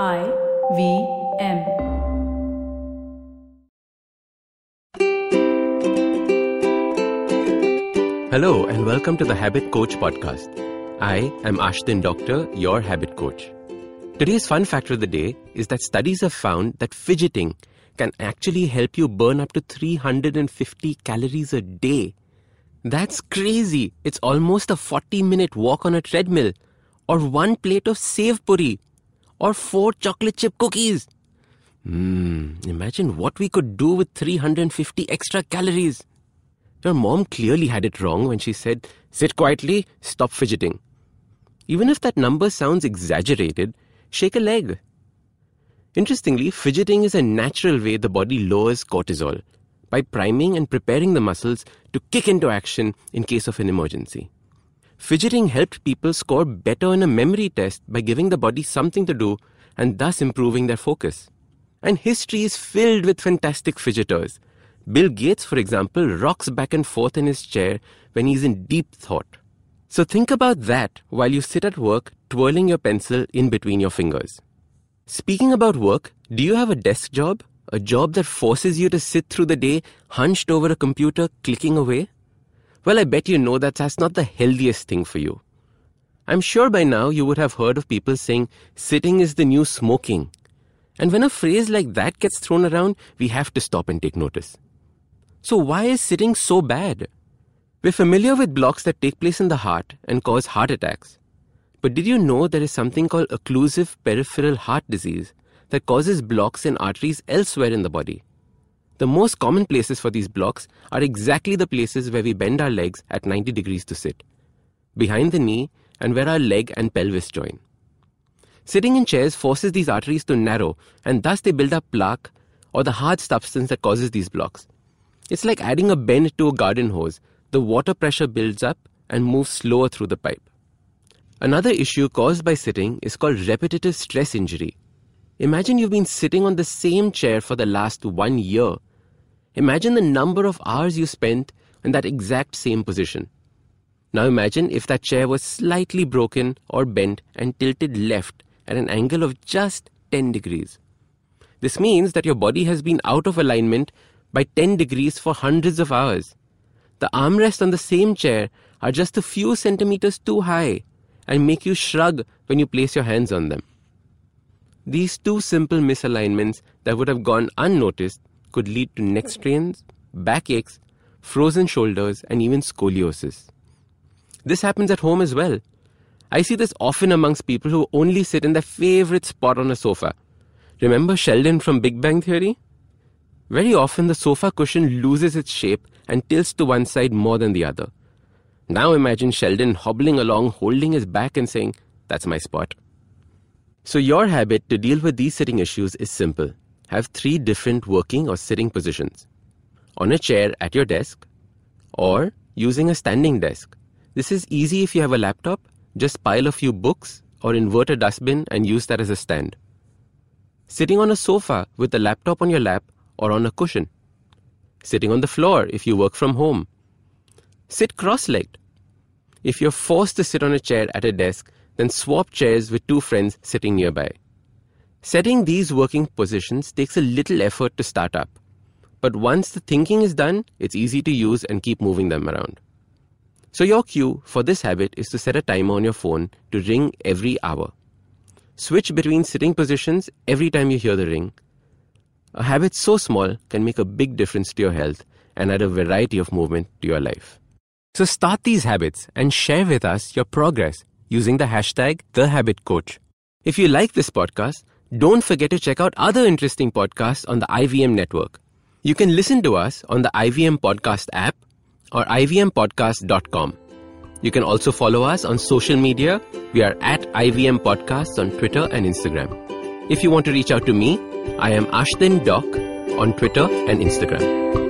I V M. Hello, and welcome to the Habit Coach podcast. I am Ashdin Doctor, your habit coach. Today's fun fact of the day is that studies have found that fidgeting can actually help you burn up to 350 calories a day. That's crazy. It's almost a 40 minute walk on a treadmill, or one plate of sev puri, or four chocolate chip cookies. Hmm, imagine what we could do with 350 extra calories. Your mom clearly had it wrong when she said, sit quietly, stop fidgeting. Even if that number sounds exaggerated, shake a leg. Interestingly, fidgeting is a natural way the body lowers cortisol by priming and preparing the muscles to kick into action in case of an emergency. Fidgeting helped people score better in a memory test by giving the body something to do and thus improving their focus. And history is filled with fantastic fidgeters. Bill Gates, for example, rocks back and forth in his chair when he's in deep thought. So think about that while you sit at work twirling your pencil in between your fingers. Speaking about work, do you have a desk job? A job that forces you to sit through the day hunched over a computer clicking away? Well, I bet you know that that's not the healthiest thing for you. I'm sure by now you would have heard of people saying sitting is the new smoking. And when a phrase like that gets thrown around, we have to stop and take notice. So, why is sitting so bad? We're familiar with blocks that take place in the heart and cause heart attacks. But did you know there is something called occlusive peripheral heart disease that causes blocks in arteries elsewhere in the body? The most common places for these blocks are exactly the places where we bend our legs at 90 degrees to sit, behind the knee, and where our leg and pelvis join. Sitting in chairs forces these arteries to narrow, and thus they build up plaque or the hard substance that causes these blocks. It's like adding a bend to a garden hose. The water pressure builds up and moves slower through the pipe. Another issue caused by sitting is called repetitive stress injury. Imagine you've been sitting on the same chair for the last one year. Imagine the number of hours you spent in that exact same position. Now imagine if that chair was slightly broken or bent and tilted left at an angle of just 10 degrees. This means that your body has been out of alignment by 10 degrees for hundreds of hours. The armrests on the same chair are just a few centimeters too high and make you shrug when you place your hands on them. These two simple misalignments that would have gone unnoticed could lead to neck strains, backaches, frozen shoulders, and even scoliosis. This happens at home as well. I see this often amongst people who only sit in their favorite spot on a sofa. Remember Sheldon from Big Bang Theory? Very often the sofa cushion loses its shape and tilts to one side more than the other. Now imagine Sheldon hobbling along holding his back and saying, That's my spot. So, your habit to deal with these sitting issues is simple have three different working or sitting positions on a chair at your desk, or using a standing desk. This is easy if you have a laptop, just pile a few books or invert a dustbin and use that as a stand. Sitting on a sofa with a laptop on your lap or on a cushion. Sitting on the floor if you work from home. Sit cross legged. If you're forced to sit on a chair at a desk, then swap chairs with two friends sitting nearby. Setting these working positions takes a little effort to start up, but once the thinking is done, it's easy to use and keep moving them around. So, your cue for this habit is to set a timer on your phone to ring every hour. Switch between sitting positions every time you hear the ring. A habit so small can make a big difference to your health and add a variety of movement to your life. So, start these habits and share with us your progress using the hashtag TheHabitCoach. If you like this podcast, don't forget to check out other interesting podcasts on the IVM network. You can listen to us on the IVM Podcast app or ivmpodcast.com. You can also follow us on social media. We are at IVM Podcasts on Twitter and Instagram. If you want to reach out to me, I am Ashdin Doc on Twitter and Instagram.